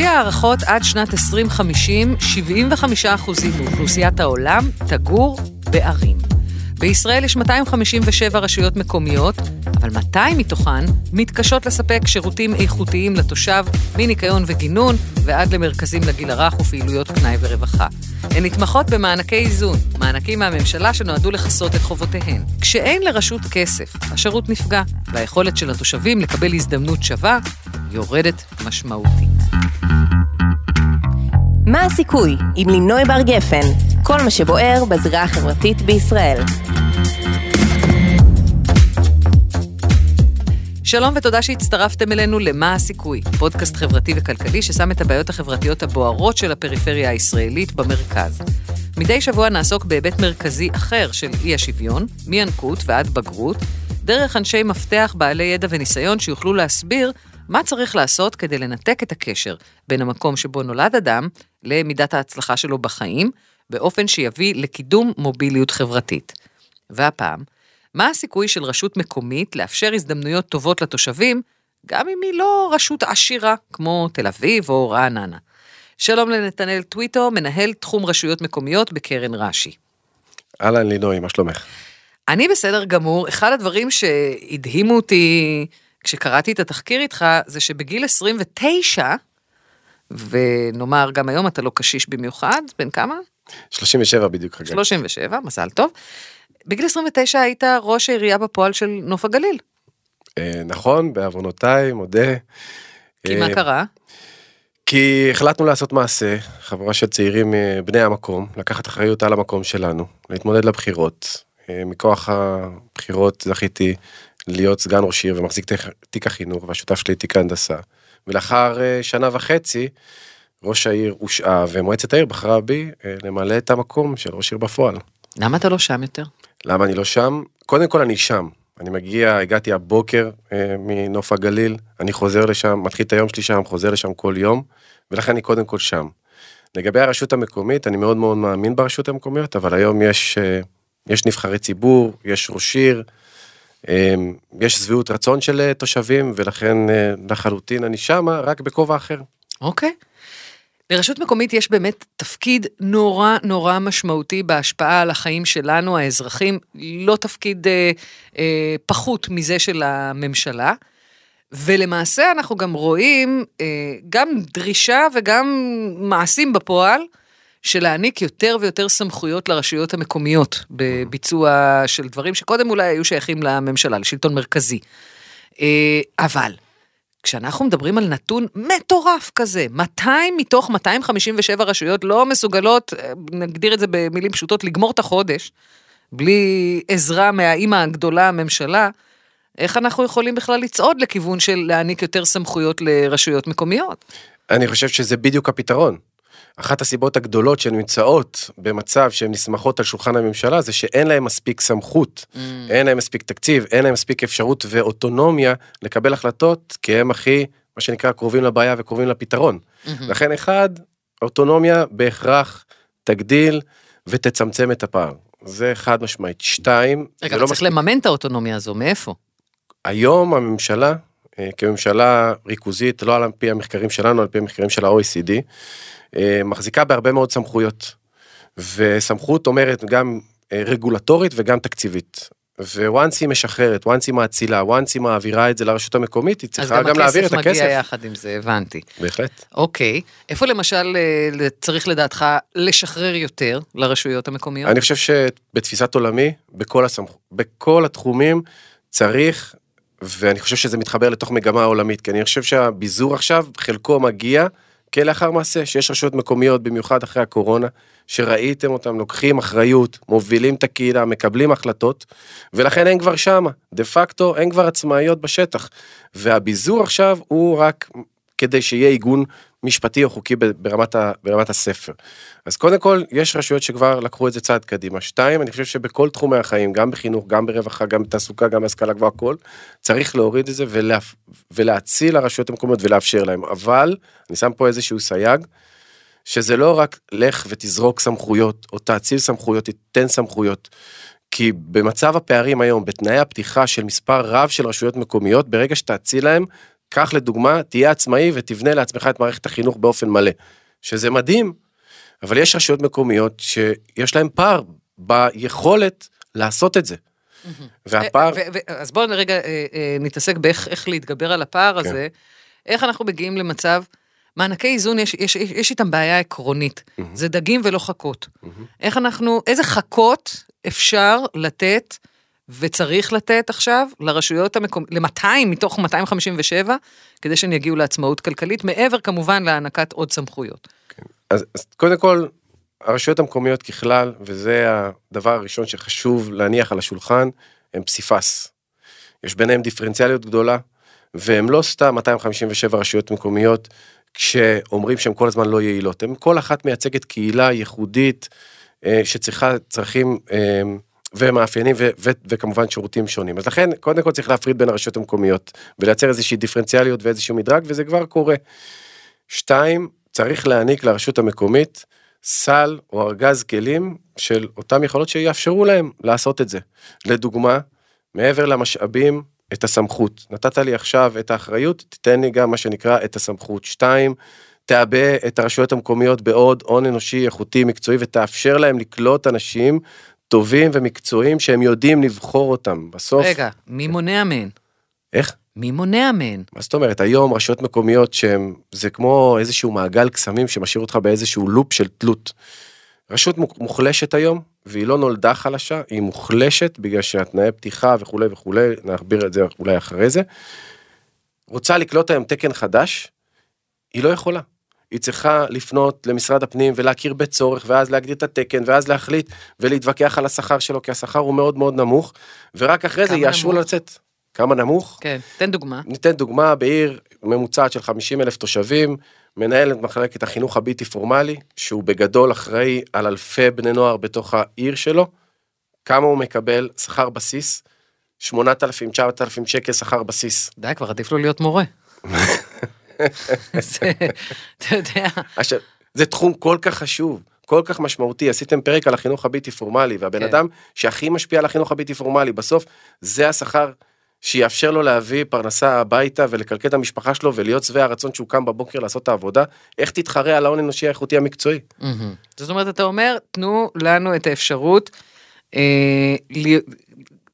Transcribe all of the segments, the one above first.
לפי הערכות, עד שנת 2050, 75% מאוכלוסיית העולם תגור בערים. בישראל יש 257 רשויות מקומיות, אבל 200 מתוכן מתקשות לספק שירותים איכותיים לתושב, מניקיון וגינון ועד למרכזים לגיל הרך ופעילויות פנאי ורווחה. הן נתמכות במענקי איזון, מענקים מהממשלה שנועדו לכסות את חובותיהן. כשאין לרשות כסף, השירות נפגע, והיכולת של התושבים לקבל הזדמנות שווה יורדת משמעותית. מה הסיכוי עם לינוי בר גפן? כל מה שבוער בזירה החברתית בישראל. שלום ותודה שהצטרפתם אלינו ל"מה הסיכוי", פודקאסט חברתי וכלכלי ששם את הבעיות החברתיות הבוערות של הפריפריה הישראלית במרכז. מדי שבוע נעסוק בהיבט מרכזי אחר של אי השוויון, מינקות ועד בגרות, דרך אנשי מפתח בעלי ידע וניסיון שיוכלו להסביר מה צריך לעשות כדי לנתק את הקשר בין המקום שבו נולד אדם למידת ההצלחה שלו בחיים, באופן שיביא לקידום מוביליות חברתית. והפעם, מה הסיכוי של רשות מקומית לאפשר הזדמנויות טובות לתושבים, גם אם היא לא רשות עשירה כמו תל אביב או רעננה. שלום לנתנאל טוויטו, מנהל תחום רשויות מקומיות בקרן רש"י. אהלן לינוי, מה שלומך? אני בסדר גמור. אחד הדברים שהדהימו אותי כשקראתי את התחקיר איתך, זה שבגיל 29, ונאמר גם היום אתה לא קשיש במיוחד, בן כמה? 37 בדיוק חגג. 37, מזל טוב. בגיל 29 היית ראש העירייה בפועל של נוף הגליל. אה, נכון, בעוונותיי, מודה. כי מה אה, קרה? כי החלטנו לעשות מעשה, חבורה של צעירים אה, בני המקום, לקחת אחריות על המקום שלנו, להתמודד לבחירות. מכוח הבחירות זכיתי להיות סגן ראש עיר ומחזיק תיק- החינוך, והשותף שלי תיק ההנדסה. ולאחר אה, שנה וחצי, ראש העיר הושעה, ומועצת העיר בחרה בי אה, למלא את המקום של ראש עיר בפועל. למה אתה לא שם יותר? למה אני לא שם? קודם כל אני שם. אני מגיע, הגעתי הבוקר אה, מנוף הגליל, אני חוזר לשם, מתחיל את היום שלי שם, חוזר לשם כל יום, ולכן אני קודם כל שם. לגבי הרשות המקומית, אני מאוד מאוד מאמין ברשות המקומיות, אבל היום יש, אה, יש נבחרי ציבור, יש ראש עיר, יש שביעות רצון של אה, תושבים, ולכן אה, לחלוטין אני שמה, רק בכובע אחר. אוקיי. לרשות מקומית יש באמת תפקיד נורא נורא משמעותי בהשפעה על החיים שלנו, האזרחים, לא תפקיד אה, אה, פחות מזה של הממשלה. ולמעשה אנחנו גם רואים אה, גם דרישה וגם מעשים בפועל של להעניק יותר ויותר סמכויות לרשויות המקומיות בביצוע של דברים שקודם אולי היו שייכים לממשלה, לשלטון מרכזי. אה, אבל כשאנחנו מדברים על נתון מטורף כזה, 200 מתוך 257 רשויות לא מסוגלות, אה, נגדיר את זה במילים פשוטות, לגמור את החודש, בלי עזרה מהאימא הגדולה, הממשלה, איך אנחנו יכולים בכלל לצעוד לכיוון של להעניק יותר סמכויות לרשויות מקומיות? אני חושב שזה בדיוק הפתרון. אחת הסיבות הגדולות שהן נמצאות במצב שהן נסמכות על שולחן הממשלה זה שאין להם מספיק סמכות, Mm. אין להם מספיק תקציב, אין להם מספיק אפשרות ואוטונומיה לקבל החלטות, כי הם הכי, מה שנקרא, קרובים לבעיה וקרובים לפתרון. לכן אחד, אוטונומיה בהכרח תגדיל ותצמצם את הפער. זה חד משמעית. שתיים, רגע, לא צריך מספיק. לממן את האוטונומיה הזו, מאיפה? היום הממשלה, אה, כממשלה ריכוזית, לא על פי המחקרים שלנו, על פי המחקרים של ה-OECD, מחזיקה בהרבה מאוד סמכויות. וסמכות אומרת גם אה, רגולטורית וגם תקציבית. וואנס היא משחררת, וואנס היא מאצילה, וואנס היא מעבירה את זה לרשות המקומית, היא אז צריכה גם גם להעביר את הכסף מגיע הכסף. יחד עם זה, הבנתי. בהחלט. אוקיי, איפה למשל אה, צריך לדעתך לשחרר יותר לרשויות המקומיות? אני חושב שבתפיסת עולמי, בכל, הסמכ... בכל התחומים, צריך, ואני חושב שזה מתחבר לתוך מגמה עולמית, כי אני חושב שהביזור עכשיו, חלקו מגיע כלאחר מעשה, שיש רשויות מקומיות, במיוחד אחרי הקורונה, שראיתם אותם לוקחים אחריות, מובילים את הקהילה, מקבלים החלטות, ולכן הם כבר שמה, דה פקטו הם כבר עצמאיות בשטח. והביזור עכשיו הוא רק כדי שיהיה עיגון משפטי או חוקי ברמת, ה, ברמת הספר. אז קודם כל, יש רשויות שכבר לקחו את זה צעד קדימה. שתיים, אני חושב שבכל תחומי החיים, גם בחינוך, גם ברווחה, גם בתעסוקה, גם בהשכלה גבוהה, הכל, צריך להוריד את זה ולה, ולהציל לרשויות המקומיות ולאפשר להם. אבל, אני שם פה איזשהו סייג, שזה לא רק לך ותזרוק סמכויות, או תאציל סמכויות, תיתן סמכויות. כי במצב הפערים היום, בתנאי הפתיחה של מספר רב של רשויות מקומיות, ברגע שתאציל להם, קח לדוגמה, תהיה עצמאי ותבנה לעצמך את מערכת החינוך באופן מלא. שזה מדהים, אבל יש רשויות מקומיות שיש להן פער ביכולת לעשות את זה. והפער... ו- אז בואו רגע אה, אה, נתעסק באיך איך להתגבר על הפער כן. הזה. איך אנחנו מגיעים למצב, מענקי איזון, יש, יש, יש, יש איתם בעיה עקרונית. זה דגים ולא חכות. איך אנחנו, איזה חכות אפשר לתת וצריך לתת עכשיו לרשויות המקומיות, ל-200 מתוך 257, כדי שהן יגיעו לעצמאות כלכלית, מעבר כמובן להענקת עוד סמכויות. אז, אז קודם כל, הרשויות המקומיות ככלל, וזה הדבר הראשון שחשוב להניח על השולחן, הם פסיפס. יש ביניהם דיפרנציאליות גדולה, והם לא סתם 257 רשויות מקומיות, כשאומרים שהן כל הזמן לא יעילות. הם כל אחת מייצגת קהילה ייחודית, אה, שצריכה צרכים אה, ומאפיינים ו- ו- וכמובן שירותים שונים. אז לכן, קודם כל צריך להפריד בין הרשויות המקומיות, ולייצר איזושהי דיפרנציאליות ואיזשהו מדרג, וזה כבר קורה. שתיים, צריך להעניק לרשות המקומית סל או ארגז כלים של אותם יכולות שיאפשרו להם לעשות את זה. לדוגמה, מעבר למשאבים, את הסמכות. נתת לי עכשיו את האחריות, תיתן לי גם מה שנקרא את הסמכות. שתיים, תעבה את הרשויות המקומיות בעוד הון אנושי איכותי מקצועי ותאפשר להם לקלוט אנשים טובים ומקצועיים שהם יודעים לבחור אותם. בסוף... רגע, מי מונע מהן? איך? מי מונע מהן? מה זאת אומרת, היום רשויות מקומיות שהם, זה כמו איזשהו מעגל קסמים שמשאיר אותך באיזשהו לופ של תלות. רשות מוחלשת היום, והיא לא נולדה חלשה, היא מוחלשת בגלל שהתנאי פתיחה וכולי וכולי, נסביר את זה אולי אחרי זה. רוצה לקלוט היום תקן חדש, היא לא יכולה. היא צריכה לפנות למשרד הפנים ולהכיר בצורך, ואז להגדיר את התקן, ואז להחליט ולהתווכח על השכר שלו, כי השכר הוא מאוד מאוד נמוך, ורק אחרי זה יאשרו? לצאת. כמה נמוך? כן, תן דוגמה. ניתן דוגמה בעיר ממוצעת של 50 אלף תושבים, מנהל את מחלקת החינוך הבלתי פורמלי, שהוא בגדול אחראי על אלפי בני נוער בתוך העיר שלו, כמה הוא מקבל שכר בסיס? 8,000-9,000 שקל שכר בסיס. די, כבר עדיף לו להיות מורה. זה, אתה יודע, עכשיו, זה תחום כל כך חשוב, כל כך משמעותי, עשיתם פרק על החינוך הבלתי פורמלי, והבן כן. אדם שהכי משפיע על החינוך הבלתי פורמלי, בסוף זה השכר שיאפשר לו להביא פרנסה הביתה ולקלקל את המשפחה שלו ולהיות שבע הרצון שהוא קם בבוקר לעשות את העבודה, איך תתחרה על ההון האנושי האיכותי המקצועי? זאת אומרת, אתה אומר, תנו לנו את האפשרות, אה, לי-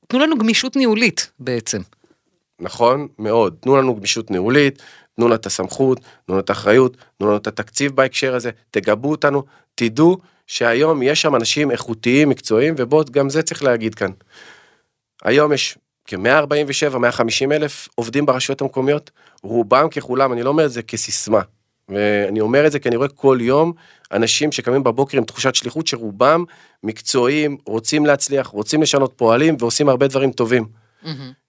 תנו לנו גמישות ניהולית בעצם. נכון מאוד, תנו לנו גמישות ניהולית, תנו לנו את הסמכות, תנו לנו את האחריות, תנו לנו את התקציב בהקשר הזה, תגבו אותנו, תדעו שהיום יש שם אנשים איכותיים, מקצועיים, ובואו, גם זה צריך להגיד כאן. היום יש כ-147, 150 אלף עובדים ברשויות המקומיות, רובם ככולם, אני לא אומר את זה כסיסמה, ואני אומר את זה כי אני רואה כל יום אנשים שקמים בבוקר עם תחושת שליחות שרובם מקצועיים, רוצים להצליח, רוצים לשנות פועלים ועושים הרבה דברים טובים.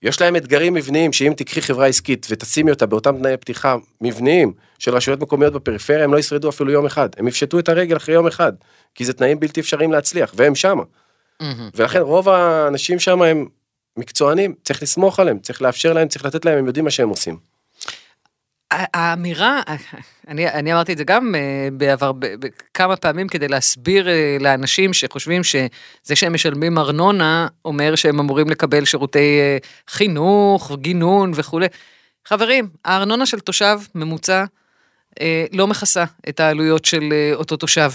יש להם אתגרים מבניים שאם תקחי חברה עסקית ותשימי אותה באותם תנאי פתיחה מבניים של רשויות מקומיות בפריפריה הם לא ישרדו אפילו יום אחד הם יפשטו את הרגל אחרי יום אחד כי זה תנאים בלתי אפשריים להצליח והם שמה מהמם. ולכן רוב האנשים שם הם מקצוענים צריך לסמוך עליהם צריך לאפשר להם צריך לתת להם הם יודעים מה שהם עושים. האמירה, אני, אני אמרתי את זה גם אה, בעבר כמה פעמים כדי להסביר אה, לאנשים שחושבים שזה שהם משלמים ארנונה אומר שהם אמורים לקבל שירותי אה, חינוך, גינון וכולי. חברים, הארנונה של תושב ממוצע לא מכסה את העלויות של אותו תושב.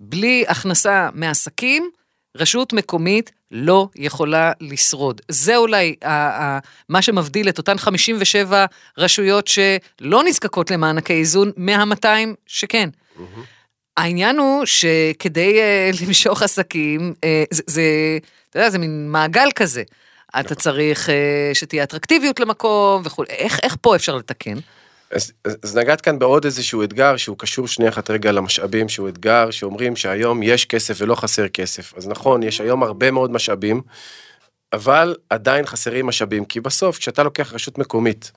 בלי הכנסה מעסקים, רשות מקומית לא יכולה לשרוד. זה אולי ה- ה- מה שמבדיל את אותן 57 רשויות שלא נזקקות למענקי איזון מה-200 שכן. העניין הוא שכדי אה, למשוך עסקים, אה, זה, זה, אתה יודע, זה מין מעגל כזה. אתה צריך אה, שתהיה אטרקטיביות למקום וכולי. איך, איך פה אפשר לתקן? אז, אז, נגעת כאן בעוד איזשהו אתגר שהוא קשור שנייה אחת רגע למשאבים שהוא אתגר שאומרים שהיום יש כסף ולא חסר כסף. אז נכון יש היום הרבה מאוד משאבים אבל עדיין חסרים משאבים כי בסוף כשאתה לוקח רשות מקומית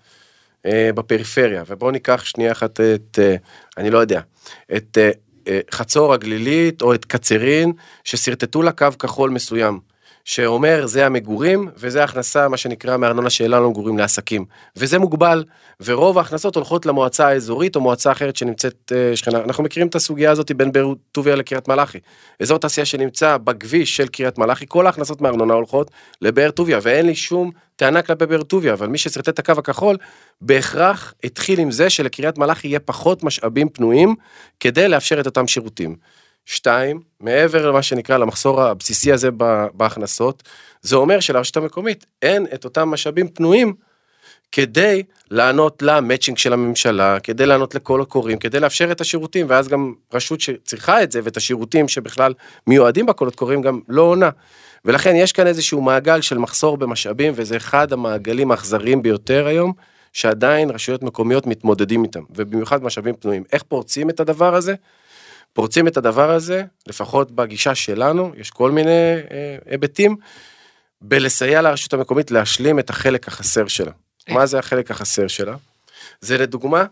אה, בפריפריה ובואו ניקח שנייה אחת את אה, אני לא יודע את אה, אה, חצור הגלילית או את קצרין ששרטטו לה קו כחול מסוים שאומר זה המגורים וזה הכנסה מה שנקרא מארנונה שאלה למגורים לעסקים. וזה מוגבל ורוב ההכנסות הולכות למועצה האזורית או מועצה אחרת שנמצאת אה, שכנה. אנחנו מכירים את הסוגיה הזאת בין באר טוביה לקריית מלאכי. אזור תעשייה שנמצא בכביש של קריית מלאכי כל ההכנסות מארנונה הולכות לבאר טוביה ואין לי שום טענה כלפי באר טוביה אבל מי ששרטט את הקו הכחול בהכרח התחיל עם זה שלקריית מלאכי יהיה פחות משאבים פנויים כדי לאפשר את אותם שירותים. שתיים, מעבר למה שנקרא למחסור הבסיסי הזה בהכנסות, זה אומר שלרשות המקומית אין את אותם משאבים פנויים כדי לענות למצ'ינג של הממשלה, כדי לענות לכל הקוראים, כדי לאפשר את השירותים, ואז גם רשות שצריכה את זה ואת השירותים שבכלל מיועדים בקולות קוראים גם לא עונה. ולכן יש כאן איזשהו מעגל של מחסור במשאבים, וזה אחד המעגלים האכזריים ביותר היום, שעדיין רשויות מקומיות מתמודדים איתם, ובמיוחד משאבים פנויים. איך פורצים את הדבר הזה? פורצים את הדבר הזה, לפחות בגישה שלנו, יש כל מיני אה, היבטים, בלסייע לרשות המקומית להשלים את החלק החסר שלה. מה זה החלק החסר שלה? זה לדוגמה,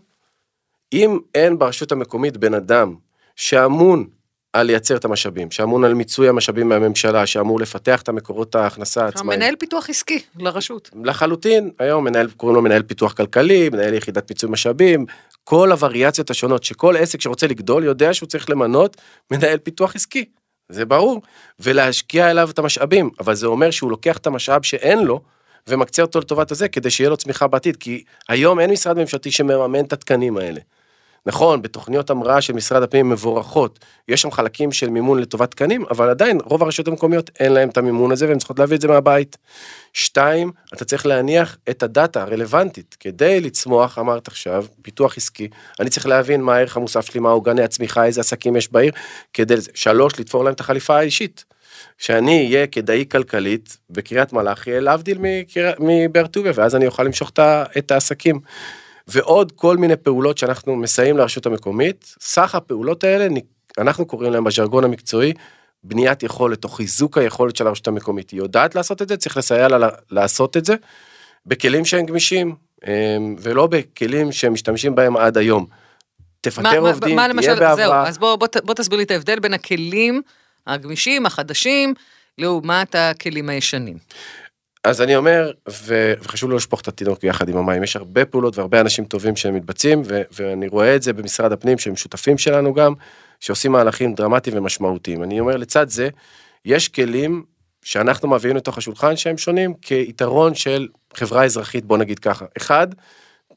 אם אין ברשות המקומית בן אדם שאמון על לייצר את המשאבים, שאמון על מיצוי המשאבים מהממשלה, שאמור לפתח את המקורות ההכנסה העצמאיים. מנהל פיתוח עסקי לרשות. לחלוטין, היום מנהל, קוראים לו מנהל פיתוח כלכלי, מנהל יחידת מיצוי משאבים, כל הווריאציות השונות, שכל עסק שרוצה לגדול יודע שהוא צריך למנות מנהל פיתוח עסקי, זה ברור, ולהשקיע אליו את המשאבים, אבל זה אומר שהוא לוקח את המשאב שאין לו, ומקצה אותו לטובת הזה, כדי שיהיה לו צמיחה בעתיד, כי היום אין משרד ממשלתי שמממן את התקנים האלה. נכון, בתוכניות המראה של משרד הפנים מבורכות, יש שם חלקים של מימון לטובת תקנים, אבל עדיין רוב הרשויות המקומיות אין להם את המימון הזה והן צריכות להביא את זה מהבית. שתיים, אתה צריך להניח את הדאטה הרלוונטית כדי לצמוח, אמרת עכשיו, פיתוח עסקי, אני צריך להבין מה הערך המוסף שלי, מה עוגני הצמיחה, איזה עסקים יש בעיר, כדי, שלוש, לתפור להם את החליפה האישית. שאני אהיה כדאי כלכלית בקריית מלאכי, להבדיל מבאר טוביה, ואז אני אוכל למשוך את העסקים. ועוד כל מיני פעולות שאנחנו מסייעים לרשות המקומית. סך הפעולות האלה, אנחנו קוראים להם בז'רגון המקצועי, בניית יכולת או חיזוק היכולת של הרשות המקומית. היא יודעת לעשות את זה, צריך לסייע לה לעשות את זה בכלים שהם גמישים, אמ, ולא בכלים שהם משתמשים בהם עד היום. תפטר מה, עובדים, מה, מה תהיה בהבראה. זהו, אז בוא, בוא, בוא תסביר לי את ההבדל בין הכלים הגמישים, החדשים, לעומת הכלים הישנים. אז אני אומר, ו... וחשוב לא לשפוך את התינוק יחד עם המים, יש הרבה פעולות והרבה אנשים טובים שהם מתבצעים, ו... ואני רואה את זה במשרד הפנים, שהם שותפים שלנו גם, שעושים מהלכים דרמטיים ומשמעותיים. אני אומר, לצד זה, יש כלים שאנחנו מביאים לתוך השולחן שהם שונים כיתרון של חברה אזרחית, בוא נגיד ככה. אחד,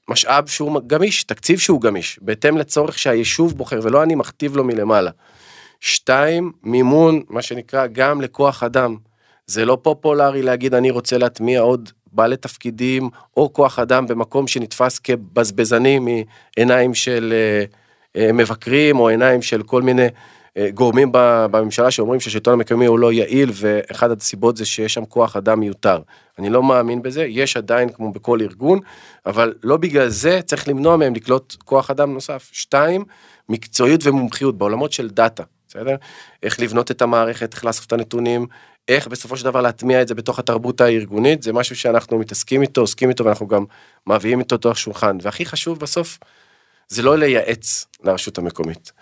משאב שהוא גמיש, תקציב שהוא גמיש, בהתאם לצורך שהיישוב בוחר, ולא אני מכתיב לו מלמעלה. שתיים, מימון, מה שנקרא, גם לכוח אדם. זה לא פופולרי להגיד אני רוצה להטמיע עוד בעלי תפקידים או כוח אדם במקום שנתפס כבזבזני מעיניים של אה, אה, מבקרים או עיניים של כל מיני אה, גורמים בממשלה שאומרים שהשלטון המקומי הוא לא יעיל ואחד הסיבות זה שיש שם כוח אדם מיותר. אני לא מאמין בזה, יש עדיין כמו בכל ארגון, אבל לא בגלל זה צריך למנוע מהם לקלוט כוח אדם נוסף. שתיים, מקצועיות ומומחיות בעולמות של דאטה. בסדר? איך לבנות את המערכת, איך לאסוף את הנתונים, איך בסופו של דבר להטמיע את זה בתוך התרבות הארגונית, זה משהו שאנחנו מתעסקים איתו, עוסקים איתו ואנחנו גם מביאים איתו לתוך שולחן. והכי חשוב בסוף, זה לא לייעץ לרשות המקומית,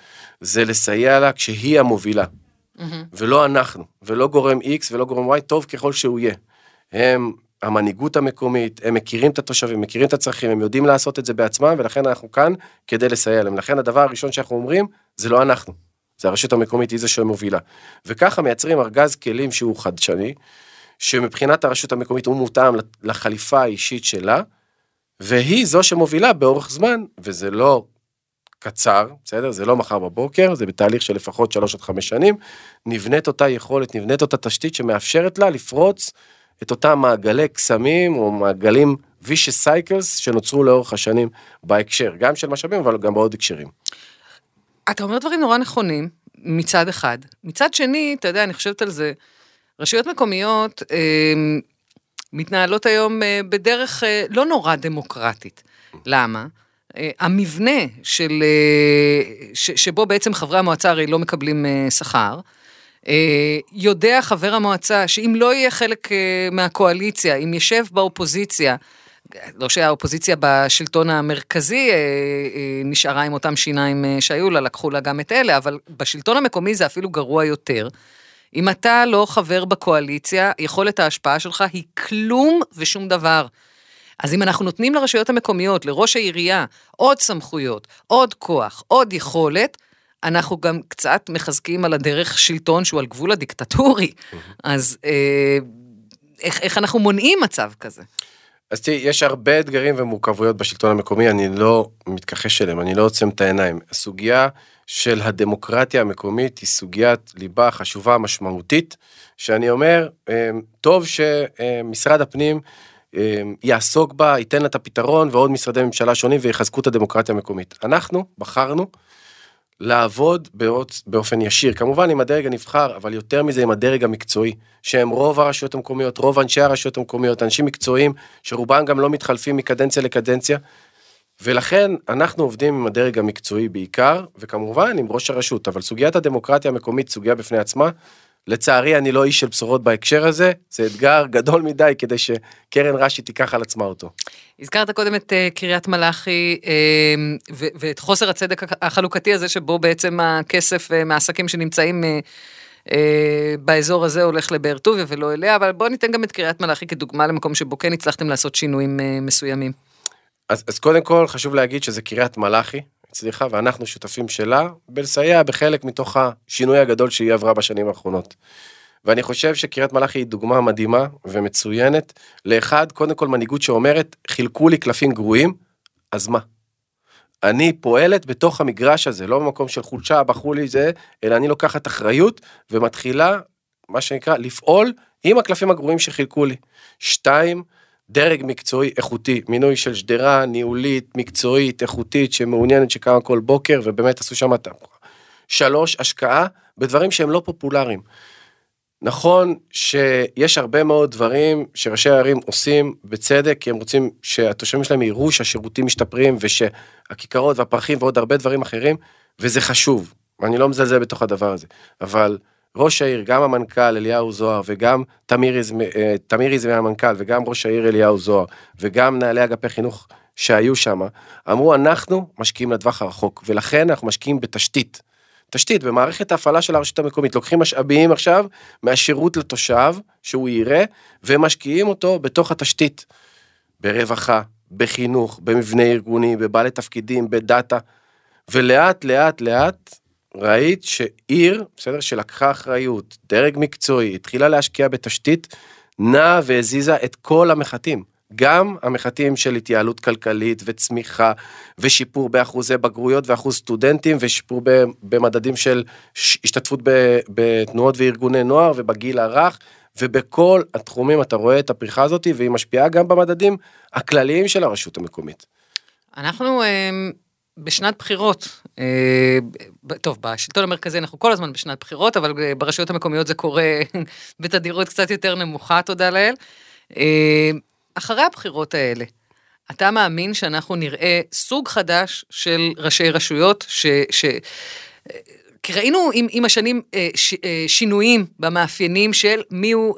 זה לסייע לה כשהיא המובילה, mm-hmm. ולא אנחנו, ולא גורם X ולא גורם Y, טוב ככל שהוא יהיה. הם המנהיגות המקומית, הם מכירים את התושבים, מכירים את הצרכים, הם יודעים לעשות את זה בעצמם, ולכן אנחנו כאן כדי לסייע להם. לכן הדבר הראשון שאנחנו אומרים, זה לא אנחנו. זה הרשות המקומית היא זה שמובילה. וככה מייצרים ארגז כלים שהוא חדשני, שמבחינת הרשות המקומית הוא מותאם לחליפה האישית שלה, והיא זו שמובילה באורך זמן, וזה לא קצר, בסדר? זה לא מחר בבוקר, זה בתהליך של לפחות 3 עד 5 שנים, נבנית אותה יכולת, נבנית אותה תשתית שמאפשרת לה לפרוץ את אותם מעגלי קסמים או מעגלים vicious cycles שנוצרו לאורך השנים בהקשר, גם של משאבים אבל גם בעוד הקשרים. אתה אומר דברים נורא נכונים, מצד אחד. מצד שני, אתה יודע, אני חושבת על זה, רשויות מקומיות אה, מתנהלות היום אה, בדרך אה, לא נורא דמוקרטית. למה? אה, המבנה של, אה, ש, שבו בעצם חברי המועצה הרי לא מקבלים אה, שכר, יודע חבר המועצה שאם לא יהיה חלק מהקואליציה, אם ישב באופוזיציה, לא שהאופוזיציה בשלטון המרכזי אה, אה, נשארה עם אותם שיניים אה, שהיו לה, לקחו לה גם את אלה, אבל בשלטון המקומי זה אפילו גרוע יותר. אם אתה לא חבר בקואליציה, יכולת ההשפעה שלך היא כלום ושום דבר. אז אם אנחנו נותנים לרשויות המקומיות, לראש העירייה, עוד סמכויות, עוד כוח, עוד יכולת, אנחנו גם קצת מחזקים על הדרך שלטון שהוא על גבול הדיקטטורי. אז אה, איך, איך אנחנו מונעים מצב כזה? אז תראי, יש הרבה אתגרים ומורכבויות בשלטון המקומי, אני לא מתכחש אליהם, אני לא עוצם את העיניים. הסוגיה של הדמוקרטיה המקומית היא סוגיית ליבה חשובה, משמעותית, שאני אומר, אה, טוב שמשרד הפנים אה, יעסוק בה, ייתן לה את הפתרון, ועוד משרדי ממשלה שונים ויחזקו את הדמוקרטיה המקומית. אנחנו בחרנו לעבוד באופן ישיר, כמובן עם הדרג הנבחר, אבל יותר מזה עם הדרג המקצועי, שהם רוב הרשויות המקומיות, רוב אנשי הרשויות המקומיות, אנשים מקצועיים, שרובם גם לא מתחלפים מקדנציה לקדנציה, ולכן אנחנו עובדים עם הדרג המקצועי בעיקר, וכמובן עם ראש הרשות, אבל סוגיית הדמוקרטיה המקומית סוגיה בפני עצמה, לצערי אני לא איש של בשורות בהקשר הזה, זה אתגר גדול מדי כדי שקרן רש"י תיקח על עצמה אותו. הזכרת קודם את uh, קריית מלאכי uh, ואת חוסר הצדק החלוקתי הזה שבו בעצם הכסף uh, מהעסקים שנמצאים uh, באזור הזה הולך לבאר טוביה ולא אליה, אבל בואו ניתן גם את קריית מלאכי כדוגמה למקום שבו כן הצלחתם לעשות שינויים uh, מסוימים. אז, אז קודם כל חשוב להגיד שזה קריית מלאכי, הצליחה, ואנחנו שותפים שלה בלסייע בחלק מתוך השינוי הגדול שהיא עברה בשנים האחרונות. ואני חושב שקריית מלאכי היא דוגמה מדהימה ומצוינת לאחד, קודם כל מנהיגות שאומרת, חילקו לי קלפים גרועים, אז מה? אני פועלת בתוך המגרש הזה, לא במקום של חולשה, בחרו לי זה, אלא אני לוקחת אחריות ומתחילה, מה שנקרא, לפעול עם הקלפים הגרועים שחילקו לי. שתיים, דרג מקצועי איכותי, מינוי של שדרה ניהולית, מקצועית, איכותית, שמעוניינת שקמה כל בוקר, ובאמת עשו שם את שלוש, השקעה בדברים שהם לא פופולריים. נכון שיש הרבה מאוד דברים שראשי הערים עושים בצדק, כי הם רוצים שהתושבים שלהם יראו שהשירותים משתפרים ושהכיכרות והפרחים ועוד הרבה דברים אחרים, וזה חשוב, ואני לא מזלזל בתוך הדבר הזה, אבל ראש העיר, גם המנכ"ל אליהו זוהר וגם תמיריז, אה, תמיריז והמנכ"ל וגם ראש העיר אליהו זוהר וגם מנהלי אגפי חינוך שהיו שם, אמרו אנחנו משקיעים לטווח הרחוק ולכן אנחנו משקיעים בתשתית. תשתית במערכת ההפעלה של הרשות המקומית לוקחים משאבים עכשיו מהשירות לתושב שהוא יראה ומשקיעים אותו בתוך התשתית. ברווחה, בחינוך, במבנה ארגוני, בבעלי תפקידים, בדאטה ולאט לאט לאט ראית שעיר, בסדר, שלקחה אחריות, דרג מקצועי, התחילה להשקיע בתשתית, נעה והזיזה את כל המחטים. גם המחטים של התייעלות כלכלית וצמיחה ושיפור באחוזי בגרויות ואחוז סטודנטים ושיפור במדדים של השתתפות בתנועות וארגוני נוער ובגיל הרך ובכל התחומים אתה רואה את הפריחה הזאת והיא משפיעה גם במדדים הכלליים של הרשות המקומית. אנחנו אמ, בשנת בחירות, אה, טוב, בשלטון המרכזי אנחנו כל הזמן בשנת בחירות, אבל אה, ברשויות המקומיות זה קורה בתדירות קצת יותר נמוכה, תודה לאל. אה, אחרי הבחירות האלה, אתה מאמין שאנחנו נראה סוג חדש של ראשי רשויות, ש... ש כי ראינו עם, עם השנים ש, שינויים במאפיינים של מיהו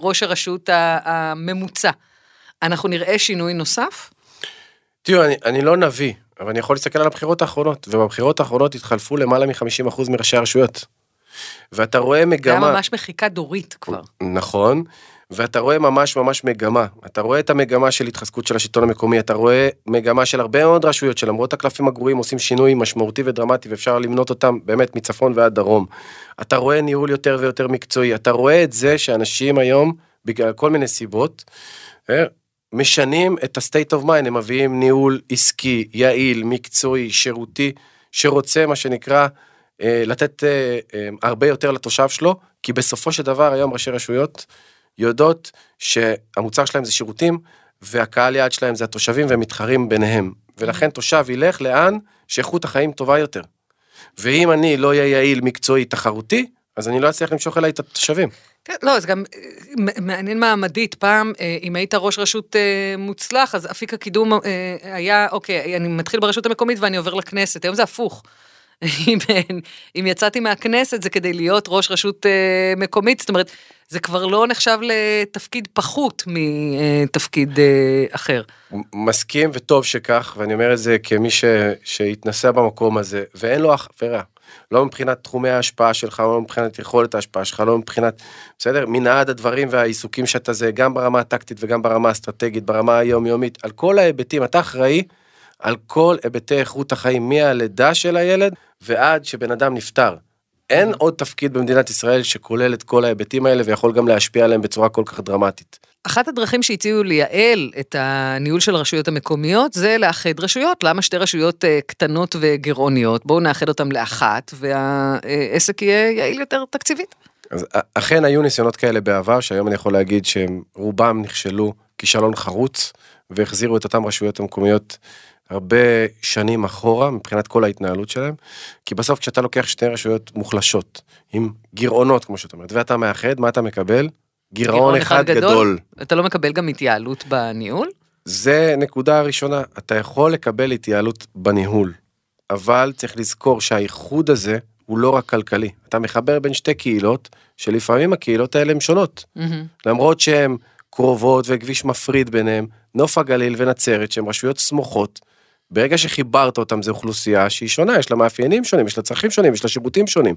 ראש הרשות הממוצע. אנחנו נראה שינוי נוסף? תראו, אני, אני לא נביא, אבל אני יכול להסתכל על הבחירות האחרונות, ובבחירות האחרונות התחלפו למעלה מ-50% מראשי הרשויות. ואתה רואה מגמה... זה היה ממש מחיקה דורית כבר. נכון, ואתה רואה ממש ממש מגמה. אתה רואה את המגמה של התחזקות של השלטון המקומי, אתה רואה מגמה של הרבה מאוד רשויות שלמרות הקלפים הגרועים עושים שינוי משמעותי ודרמטי ואפשר למנות אותם באמת מצפון ועד דרום. אתה רואה ניהול יותר ויותר מקצועי, אתה רואה את זה שאנשים היום, בגלל כל מיני סיבות, אה, משנים את ה-state of mind, הם מביאים ניהול עסקי, יעיל, מקצועי, שירותי, שרוצה מה שנקרא אה, לתת אה, הרבה יותר לתושב שלו, כי בסופו של דבר היום ראשי רשויות יודעות שהמוצר שלהם זה שירותים, והקהל יעד שלהם זה התושבים והם מתחרים ביניהם. ולכן תושב ילך לאן שאיכות החיים טובה יותר. ואם אני לא אהיה יעיל, מקצועי, תחרותי, אז אני לא אצליח למשוך אליי את התושבים. כן, לא, זה גם אה, מעניין מעמדית. פעם, אה, אם היית ראש רשות אה, מוצלח, אז אפיק הקידום היה, אוקיי, אני מתחיל ברשות המקומית ואני עובר לכנסת. היום זה הפוך. אם, אם יצאתי מהכנסת זה כדי להיות ראש רשות מקומית, זאת אומרת, זה כבר לא נחשב לתפקיד פחות מתפקיד אחר. מסכים וטוב שכך, ואני אומר את זה כמי ש, שהתנסה במקום הזה, ואין לו אח ורע. לא מבחינת תחומי ההשפעה שלך, לא מבחינת יכולת ההשפעה שלך, לא מבחינת, בסדר? מנעד הדברים והעיסוקים שאתה זה, גם ברמה הטקטית וגם ברמה האסטרטגית, ברמה היומיומית, על כל ההיבטים, אתה אחראי על כל היבטי איכות החיים, מהלידה של הילד ועד שבן אדם נפטר. אין עוד תפקיד במדינת ישראל שכולל את כל ההיבטים האלה ויכול גם להשפיע עליהם בצורה כל כך דרמטית. אחת הדרכים שהציעו לייעל את הניהול של הרשויות המקומיות זה לאחד רשויות. למה שתי רשויות אה, קטנות וגירעוניות? בואו נאחד אותן לאחת והעסק יהיה יעיל יותר תקציבית. אז אכן היו ניסיונות כאלה בעבר, שהיום אני יכול להגיד שהם רובם נכשלו כישלון חרוץ והחזירו את אותן רשויות המקומיות הרבה שנים אחורה מבחינת כל ההתנהלות שלהם, כי בסוף כשאתה לוקח שתי רשויות מוחלשות עם גירעונות כמו שאת אומרת ואתה מאחד מה אתה מקבל? גירעון אחד גדול. גדול. אתה לא מקבל גם התייעלות בניהול? זה נקודה ראשונה, אתה יכול לקבל התייעלות בניהול, אבל צריך לזכור שהאיחוד הזה הוא לא רק כלכלי, אתה מחבר בין שתי קהילות שלפעמים הקהילות האלה הן שונות, mm-hmm. למרות שהן קרובות וכביש מפריד ביניהם, נוף הגליל ונצרת שהן רשויות סמוכות, ברגע שחיברת אותם זו אוכלוסייה שהיא שונה, יש לה מאפיינים שונים, יש לה צרכים שונים, יש לה שירותים שונים.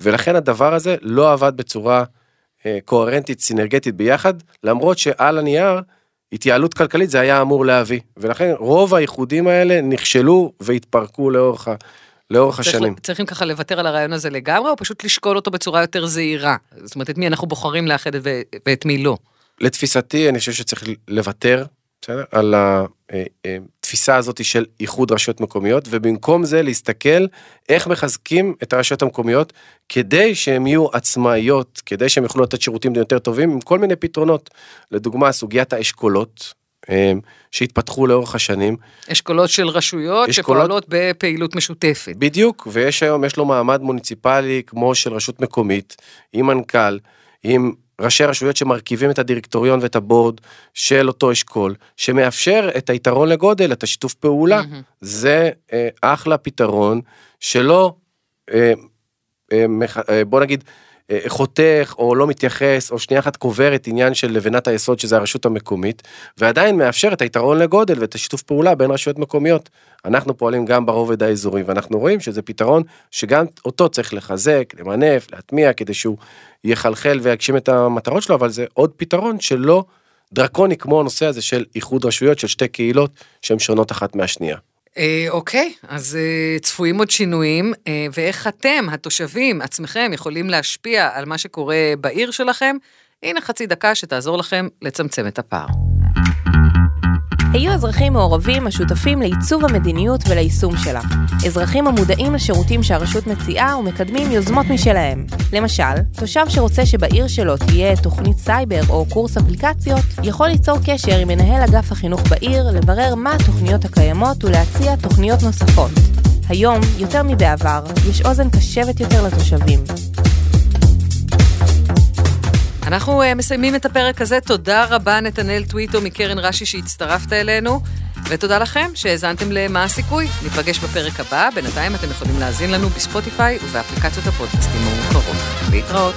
ולכן הדבר הזה לא עבד בצורה אה, קוהרנטית, סינרגטית ביחד, למרות שעל הנייר, התייעלות כלכלית זה היה אמור להביא. ולכן רוב האיחודים האלה נכשלו והתפרקו לאורך, לאורך צריך, השנים. צריכים ככה לוותר על הרעיון הזה לגמרי, או פשוט לשקול אותו בצורה יותר זהירה? זאת אומרת, את מי אנחנו בוחרים לאחד ואת מי לא? לתפיסתי, אני חושב שצריך לוותר, בסדר? על ה... אה, אה, התפיסה הזאת של איחוד רשויות מקומיות, ובמקום זה להסתכל איך מחזקים את הרשויות המקומיות, כדי שהן יהיו עצמאיות, כדי שהן יוכלו לתת שירותים יותר טובים, עם כל מיני פתרונות. לדוגמה, סוגיית האשכולות, אה, שהתפתחו לאורך השנים. אשכולות של רשויות אשכולות... שפועלות בפעילות משותפת. בדיוק, ויש היום, יש לו מעמד מוניציפלי כמו של רשות מקומית, עם מנכ"ל, עם ראשי רשויות שמרכיבים את הדירקטוריון ואת הבורד של אותו אשכול, שמאפשר את היתרון לגודל, את השיתוף פעולה. Mm-hmm. זה אה, אחלה פתרון שלא, אה, אה, אה, בוא נגיד, חותך או לא מתייחס או שנייה אחת קובר את עניין של לבנת היסוד שזה הרשות המקומית ועדיין מאפשר את היתרון לגודל ואת השיתוף פעולה בין רשויות מקומיות. אנחנו פועלים גם ברובד האזורי ואנחנו רואים שזה פתרון שגם אותו צריך לחזק, למנף, להטמיע כדי שהוא יחלחל ויגשים את המטרות שלו אבל זה עוד פתרון שלא דרקוני כמו הנושא הזה של איחוד רשויות של שתי קהילות שהן שונות אחת מהשנייה. אה, אוקיי, אז אה, צפויים עוד שינויים, אה, ואיך אתם, התושבים עצמכם, יכולים להשפיע על מה שקורה בעיר שלכם? הנה חצי דקה שתעזור לכם לצמצם את הפער. היו אזרחים מעורבים השותפים לעיצוב המדיניות וליישום שלה. אזרחים המודעים לשירותים שהרשות מציעה ומקדמים יוזמות משלהם. למשל, תושב שרוצה שבעיר שלו תהיה תוכנית סייבר או קורס אפליקציות, יכול ליצור קשר עם מנהל אגף החינוך בעיר, לברר מה התוכניות הקיימות ולהציע תוכניות נוספות. היום, יותר מבעבר, יש אוזן קשבת יותר לתושבים. אנחנו uh, מסיימים את הפרק הזה. תודה רבה, נתנאל טוויטו מקרן רש"י שהצטרפת אלינו, ותודה לכם שהאזנתם ל"מה הסיכוי". ניפגש בפרק הבא, בינתיים אתם יכולים להאזין לנו בספוטיפיי ובאפליקציות הפודקאסטים המוכרות. להתראות.